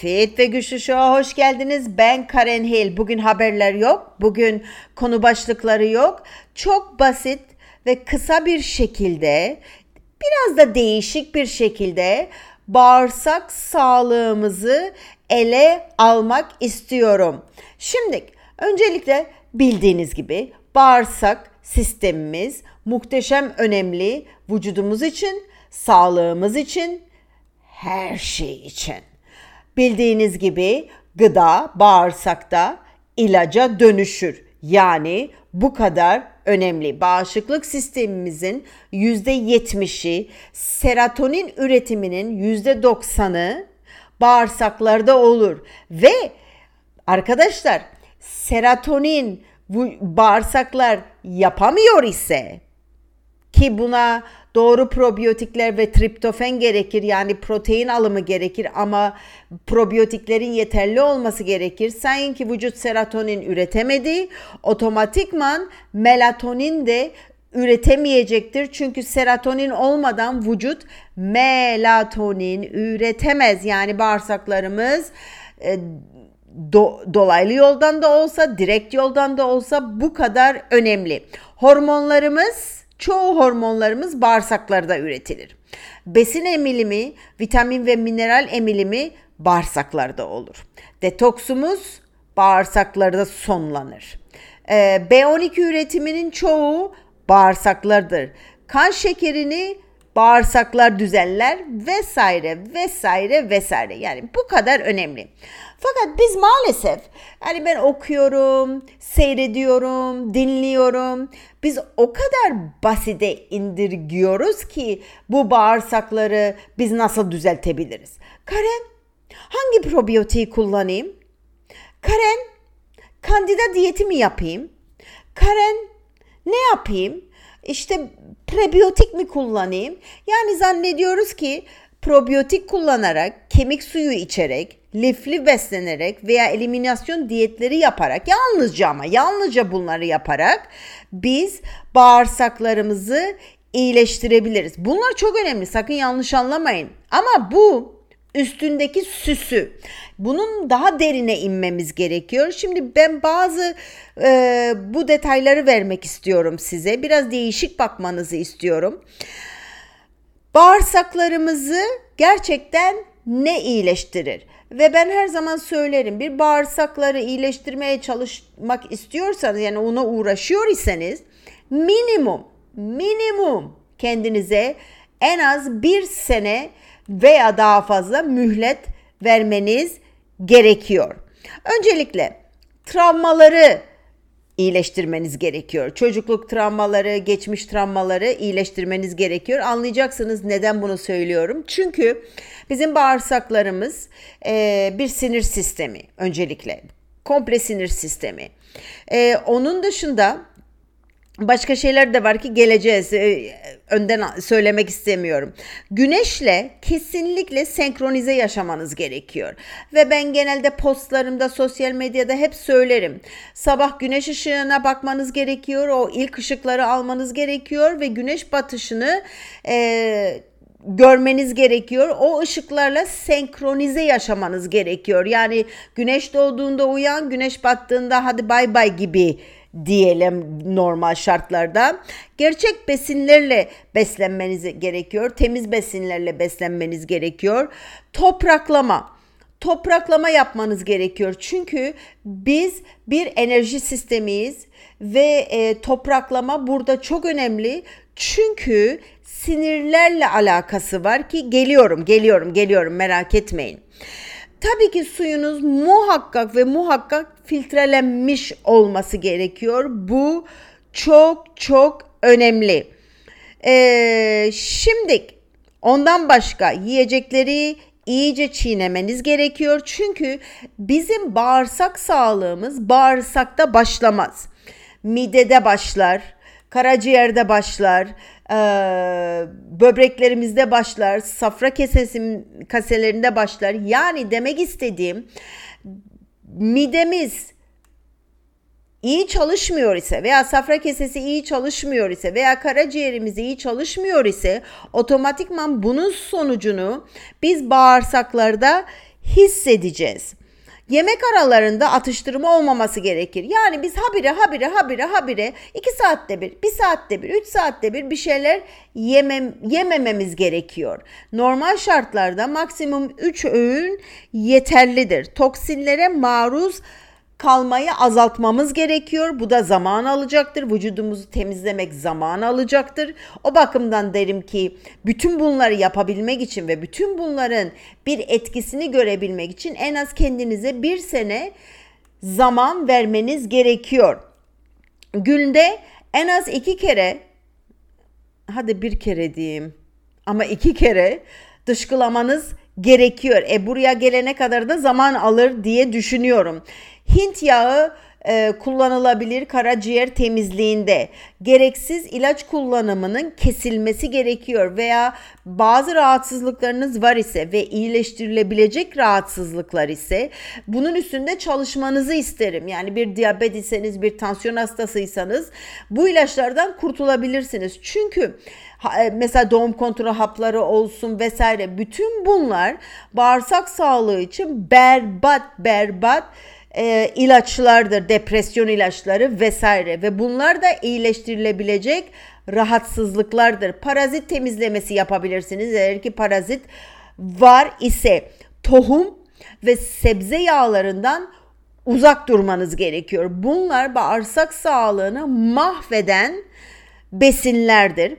Fit ve Güçlü Show'a hoş geldiniz. Ben Karen Hill. Bugün haberler yok. Bugün konu başlıkları yok. Çok basit ve kısa bir şekilde, biraz da değişik bir şekilde bağırsak sağlığımızı ele almak istiyorum. Şimdi öncelikle bildiğiniz gibi bağırsak sistemimiz muhteşem önemli vücudumuz için, sağlığımız için, her şey için. Bildiğiniz gibi gıda bağırsakta ilaca dönüşür. Yani bu kadar önemli. Bağışıklık sistemimizin %70'i, serotonin üretiminin %90'ı bağırsaklarda olur. Ve arkadaşlar serotonin bu bağırsaklar yapamıyor ise ki buna doğru probiyotikler ve triptofen gerekir yani protein alımı gerekir ama probiyotiklerin yeterli olması gerekir. Sayın vücut serotonin üretemedi otomatikman melatonin de üretemeyecektir. Çünkü serotonin olmadan vücut melatonin üretemez. Yani bağırsaklarımız e, do, dolaylı yoldan da olsa, direkt yoldan da olsa bu kadar önemli. Hormonlarımız çoğu hormonlarımız bağırsaklarda üretilir. Besin emilimi, vitamin ve mineral emilimi bağırsaklarda olur. Detoksumuz bağırsaklarda sonlanır. Ee, B12 üretiminin çoğu bağırsaklardır. Kan şekerini bağırsaklar düzenler vesaire vesaire vesaire. Yani bu kadar önemli. Fakat biz maalesef yani ben okuyorum, seyrediyorum, dinliyorum. Biz o kadar basite indirgiyoruz ki bu bağırsakları biz nasıl düzeltebiliriz? Karen hangi probiyotiği kullanayım? Karen kandida diyeti mi yapayım? Karen ne yapayım? İşte prebiyotik mi kullanayım? Yani zannediyoruz ki probiyotik kullanarak, kemik suyu içerek, lifli beslenerek veya eliminasyon diyetleri yaparak yalnızca ama yalnızca bunları yaparak biz bağırsaklarımızı iyileştirebiliriz. Bunlar çok önemli. Sakın yanlış anlamayın. Ama bu üstündeki süsü. Bunun daha derine inmemiz gerekiyor. Şimdi ben bazı e, bu detayları vermek istiyorum size. Biraz değişik bakmanızı istiyorum. Bağırsaklarımızı gerçekten ne iyileştirir? Ve ben her zaman söylerim bir bağırsakları iyileştirmeye çalışmak istiyorsanız yani ona uğraşıyor iseniz minimum minimum kendinize en az bir sene veya daha fazla mühlet vermeniz gerekiyor. Öncelikle travmaları iyileştirmeniz gerekiyor. Çocukluk travmaları, geçmiş travmaları iyileştirmeniz gerekiyor. Anlayacaksınız neden bunu söylüyorum. Çünkü bizim bağırsaklarımız e, bir sinir sistemi öncelikle. Komple sinir sistemi. E, onun dışında Başka şeyler de var ki geleceğiz. Ee, önden söylemek istemiyorum. Güneşle kesinlikle senkronize yaşamanız gerekiyor. Ve ben genelde postlarımda, sosyal medyada hep söylerim. Sabah güneş ışığına bakmanız gerekiyor. O ilk ışıkları almanız gerekiyor ve güneş batışını e, görmeniz gerekiyor. O ışıklarla senkronize yaşamanız gerekiyor. Yani güneş doğduğunda uyan, güneş battığında hadi bay bay gibi diyelim normal şartlarda. Gerçek besinlerle beslenmeniz gerekiyor. Temiz besinlerle beslenmeniz gerekiyor. Topraklama topraklama yapmanız gerekiyor. Çünkü biz bir enerji sistemiyiz ve e, topraklama burada çok önemli. Çünkü sinirlerle alakası var ki geliyorum, geliyorum, geliyorum merak etmeyin. Tabii ki suyunuz muhakkak ve muhakkak filtrelenmiş olması gerekiyor. Bu çok çok önemli. Ee, şimdi ondan başka yiyecekleri iyice çiğnemeniz gerekiyor. Çünkü bizim bağırsak sağlığımız bağırsakta başlamaz. midede başlar, karaciğerde başlar, e, böbreklerimizde başlar, safra kesesi kaselerinde başlar. Yani demek istediğim midemiz iyi çalışmıyor ise veya safra kesesi iyi çalışmıyor ise veya karaciğerimiz iyi çalışmıyor ise otomatikman bunun sonucunu biz bağırsaklarda hissedeceğiz. Yemek aralarında atıştırma olmaması gerekir. Yani biz habire habire habire habire 2 saatte bir, 1 saatte bir, 3 saatte bir bir şeyler yemem, yemememiz gerekiyor. Normal şartlarda maksimum 3 öğün yeterlidir. Toksinlere maruz kalmayı azaltmamız gerekiyor. Bu da zaman alacaktır. Vücudumuzu temizlemek zaman alacaktır. O bakımdan derim ki bütün bunları yapabilmek için ve bütün bunların bir etkisini görebilmek için en az kendinize bir sene zaman vermeniz gerekiyor. Günde en az iki kere hadi bir kere diyeyim ama iki kere dışkılamanız gerekiyor. E buraya gelene kadar da zaman alır diye düşünüyorum. Hint yağı e, kullanılabilir karaciğer temizliğinde. Gereksiz ilaç kullanımının kesilmesi gerekiyor veya bazı rahatsızlıklarınız var ise ve iyileştirilebilecek rahatsızlıklar ise bunun üstünde çalışmanızı isterim. Yani bir diyabet iseniz, bir tansiyon hastasıysanız bu ilaçlardan kurtulabilirsiniz. Çünkü e, mesela doğum kontrol hapları olsun vesaire bütün bunlar bağırsak sağlığı için berbat berbat e, ilaçlardır, depresyon ilaçları vesaire ve bunlar da iyileştirilebilecek rahatsızlıklardır. Parazit temizlemesi yapabilirsiniz eğer ki parazit var ise tohum ve sebze yağlarından uzak durmanız gerekiyor. Bunlar bağırsak sağlığını mahveden besinlerdir.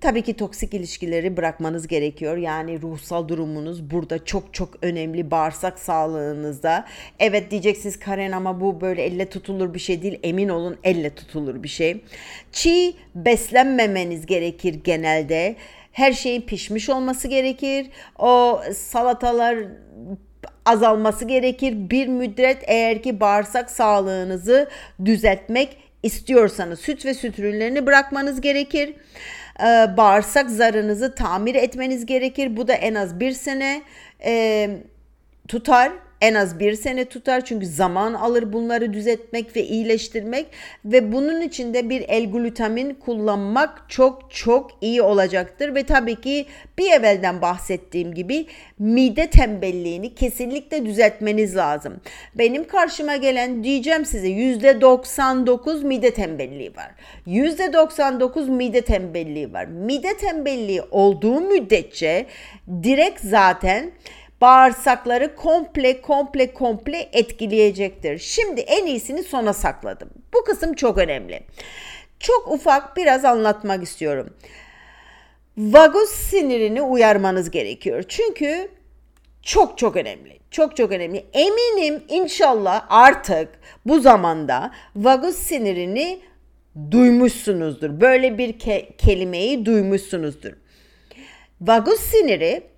Tabii ki toksik ilişkileri bırakmanız gerekiyor. Yani ruhsal durumunuz burada çok çok önemli bağırsak sağlığınızda. Evet diyeceksiniz Karen ama bu böyle elle tutulur bir şey değil. Emin olun elle tutulur bir şey. Çiğ beslenmemeniz gerekir genelde. Her şeyin pişmiş olması gerekir. O salatalar azalması gerekir. Bir müddet eğer ki bağırsak sağlığınızı düzeltmek istiyorsanız süt ve süt ürünlerini bırakmanız gerekir. Ee, bağırsak zarınızı tamir etmeniz gerekir. Bu da en az bir sene e, tutar en az bir sene tutar çünkü zaman alır bunları düzeltmek ve iyileştirmek ve bunun için de bir el-glutamin kullanmak çok çok iyi olacaktır ve tabii ki bir evvelden bahsettiğim gibi mide tembelliğini kesinlikle düzeltmeniz lazım. Benim karşıma gelen diyeceğim size %99 mide tembelliği var. %99 mide tembelliği var. Mide tembelliği olduğu müddetçe direkt zaten bağırsakları komple komple komple etkileyecektir. Şimdi en iyisini sona sakladım. Bu kısım çok önemli. Çok ufak biraz anlatmak istiyorum. Vagus sinirini uyarmanız gerekiyor. Çünkü çok çok önemli. Çok çok önemli. Eminim inşallah artık bu zamanda vagus sinirini duymuşsunuzdur. Böyle bir ke- kelimeyi duymuşsunuzdur. Vagus siniri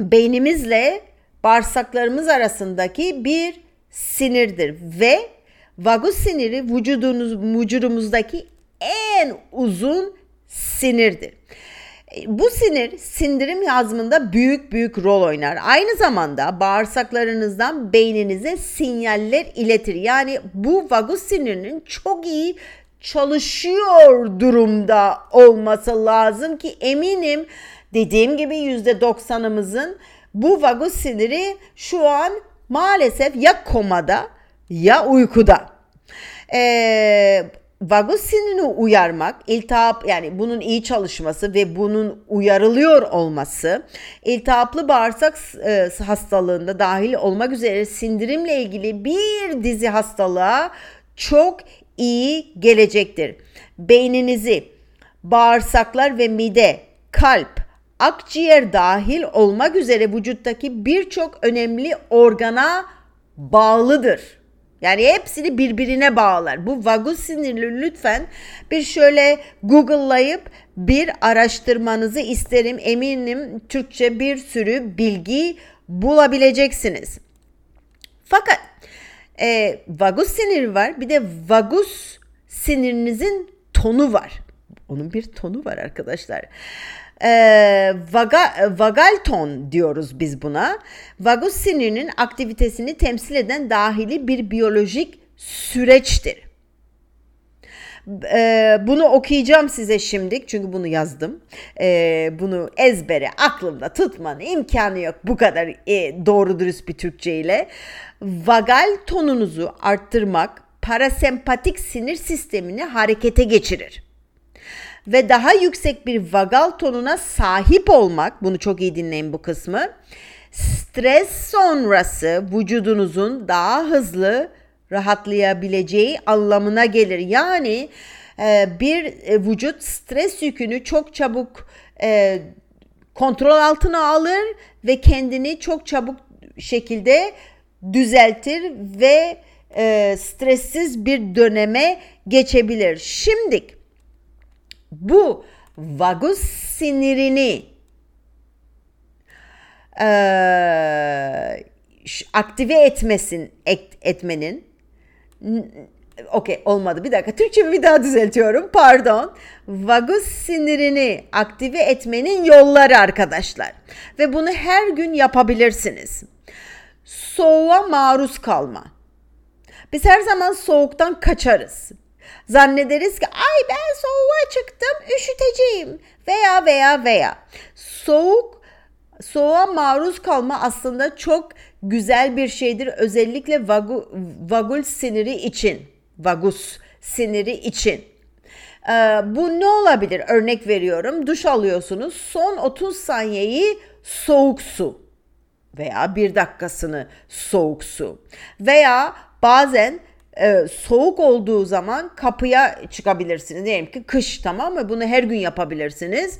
beynimizle bağırsaklarımız arasındaki bir sinirdir ve vagus siniri vücudunuz, vücudumuzdaki en uzun sinirdir. Bu sinir sindirim yazımında büyük büyük rol oynar. Aynı zamanda bağırsaklarınızdan beyninize sinyaller iletir. Yani bu vagus sinirinin çok iyi çalışıyor durumda olması lazım ki eminim Dediğim gibi %90'ımızın bu vagus siniri şu an maalesef ya komada ya uykuda. Ee, vagus sinirini uyarmak, iltihap yani bunun iyi çalışması ve bunun uyarılıyor olması iltihaplı bağırsak e, hastalığında dahil olmak üzere sindirimle ilgili bir dizi hastalığa çok iyi gelecektir. Beyninizi, bağırsaklar ve mide, kalp, akciğer dahil olmak üzere vücuttaki birçok önemli organa bağlıdır. Yani hepsini birbirine bağlar. Bu vagus sinirli lütfen bir şöyle Google'layıp bir araştırmanızı isterim. Eminim Türkçe bir sürü bilgi bulabileceksiniz. Fakat e, vagus siniri var bir de vagus sinirinizin tonu var. Onun bir tonu var arkadaşlar. Ee, vaga, vagal ton diyoruz biz buna. Vagus sinirinin aktivitesini temsil eden dahili bir biyolojik süreçtir. Ee, bunu okuyacağım size şimdi çünkü bunu yazdım. Ee, bunu ezbere aklımda tutmanın imkanı yok bu kadar e, doğru dürüst bir Türkçe ile. Vagal tonunuzu arttırmak parasempatik sinir sistemini harekete geçirir. Ve daha yüksek bir vagal tonuna sahip olmak, bunu çok iyi dinleyin bu kısmı, stres sonrası vücudunuzun daha hızlı rahatlayabileceği anlamına gelir. Yani e, bir e, vücut stres yükünü çok çabuk e, kontrol altına alır ve kendini çok çabuk şekilde düzeltir ve e, stressiz bir döneme geçebilir. Şimdi bu vagus sinirini e, aktive etmesin et, etmenin Okey olmadı bir dakika Türkçemi bir daha düzeltiyorum pardon. Vagus sinirini aktive etmenin yolları arkadaşlar. Ve bunu her gün yapabilirsiniz. Soğuğa maruz kalma. Biz her zaman soğuktan kaçarız. Zannederiz ki ay ben soğuğa çıktım üşüteceğim veya veya veya. Soğuk soğuğa maruz kalma aslında çok güzel bir şeydir. Özellikle vagu, vagul siniri için. Vagus siniri için. Ee, bu ne olabilir? Örnek veriyorum. Duş alıyorsunuz. Son 30 saniyeyi soğuk su veya bir dakikasını soğuk su veya bazen e, soğuk olduğu zaman kapıya çıkabilirsiniz. Diyelim ki kış tamam mı? Bunu her gün yapabilirsiniz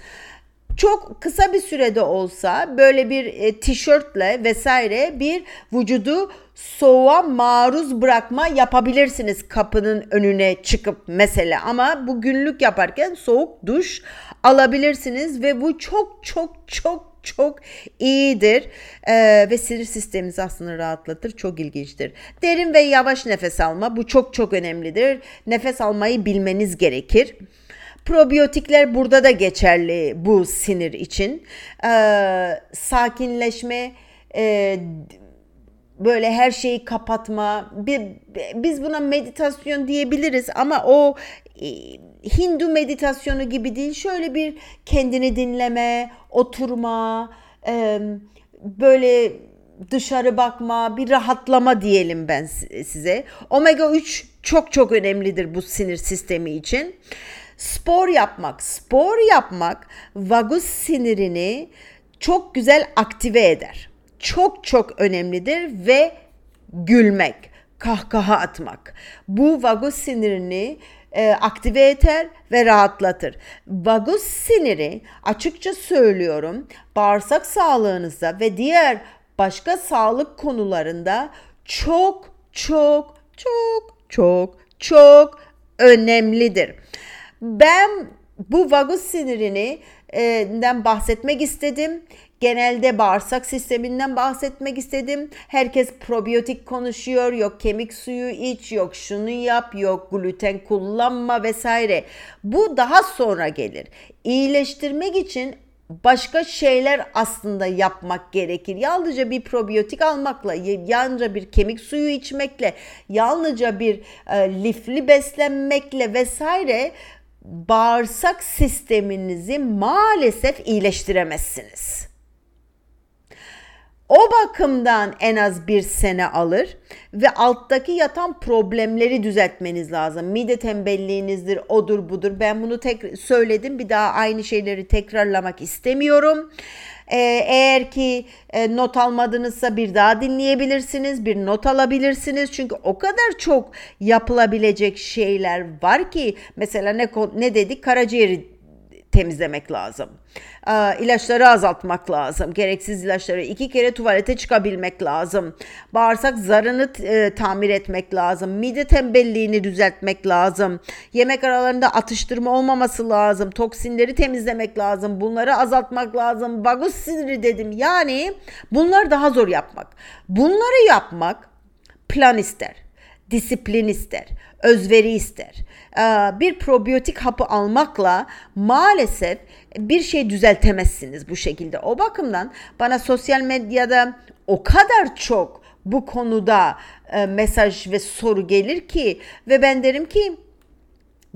çok kısa bir sürede olsa böyle bir e, tişörtle vesaire bir vücudu soğuğa maruz bırakma yapabilirsiniz kapının önüne çıkıp mesela ama bu günlük yaparken soğuk duş alabilirsiniz ve bu çok çok çok çok iyidir ee, ve sinir sisteminizi aslında rahatlatır. Çok ilginçtir. Derin ve yavaş nefes alma bu çok çok önemlidir. Nefes almayı bilmeniz gerekir. Probiyotikler burada da geçerli bu sinir için. Ee, sakinleşme, e, böyle her şeyi kapatma. Bir, biz buna meditasyon diyebiliriz ama o e, Hindu meditasyonu gibi değil. Şöyle bir kendini dinleme, oturma, böyle dışarı bakma, bir rahatlama diyelim ben size. Omega 3 çok çok önemlidir bu sinir sistemi için. Spor yapmak. Spor yapmak vagus sinirini çok güzel aktive eder. Çok çok önemlidir ve gülmek, kahkaha atmak. Bu vagus sinirini e, aktive eder ve rahatlatır. Vagus siniri açıkça söylüyorum bağırsak sağlığınızda ve diğer başka sağlık konularında çok çok çok çok çok önemlidir. Ben bu vagus sinirini den bahsetmek istedim. Genelde bağırsak sisteminden bahsetmek istedim. Herkes probiyotik konuşuyor. Yok kemik suyu iç, yok şunu yap, yok gluten kullanma vesaire. Bu daha sonra gelir. İyileştirmek için başka şeyler aslında yapmak gerekir. Yalnızca bir probiyotik almakla, yalnızca bir kemik suyu içmekle, yalnızca bir e, lifli beslenmekle vesaire bağırsak sisteminizi maalesef iyileştiremezsiniz. O bakımdan en az bir sene alır ve alttaki yatan problemleri düzeltmeniz lazım. Mide tembelliğinizdir, odur budur. Ben bunu tek söyledim. Bir daha aynı şeyleri tekrarlamak istemiyorum. Ee, eğer ki e, not almadınızsa bir daha dinleyebilirsiniz, bir not alabilirsiniz. Çünkü o kadar çok yapılabilecek şeyler var ki mesela ne ne dedik? Karaciğeri temizlemek lazım. Ee, ilaçları azaltmak lazım. Gereksiz ilaçları iki kere tuvalete çıkabilmek lazım. Bağırsak zarını e, tamir etmek lazım. Mide tembelliğini düzeltmek lazım. Yemek aralarında atıştırma olmaması lazım. Toksinleri temizlemek lazım. Bunları azaltmak lazım. Vagus siniri dedim. Yani bunlar daha zor yapmak. Bunları yapmak plan ister. Disiplin ister, özveri ister. Ee, bir probiyotik hapı almakla maalesef bir şey düzeltemezsiniz bu şekilde. O bakımdan bana sosyal medyada o kadar çok bu konuda e, mesaj ve soru gelir ki ve ben derim ki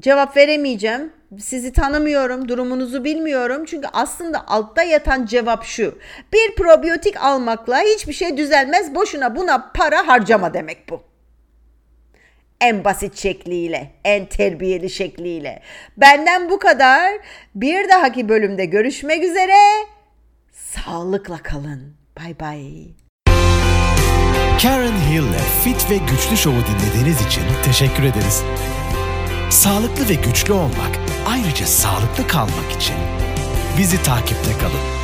cevap veremeyeceğim. Sizi tanımıyorum, durumunuzu bilmiyorum. Çünkü aslında altta yatan cevap şu. Bir probiyotik almakla hiçbir şey düzelmez. Boşuna buna para harcama demek bu. En basit şekliyle, en terbiyeli şekliyle. Benden bu kadar. Bir dahaki bölümde görüşmek üzere. Sağlıkla kalın. Bay bay. Karen Hill'le Fit ve Güçlü Show'u dinlediğiniz için teşekkür ederiz. Sağlıklı ve güçlü olmak, ayrıca sağlıklı kalmak için bizi takipte kalın.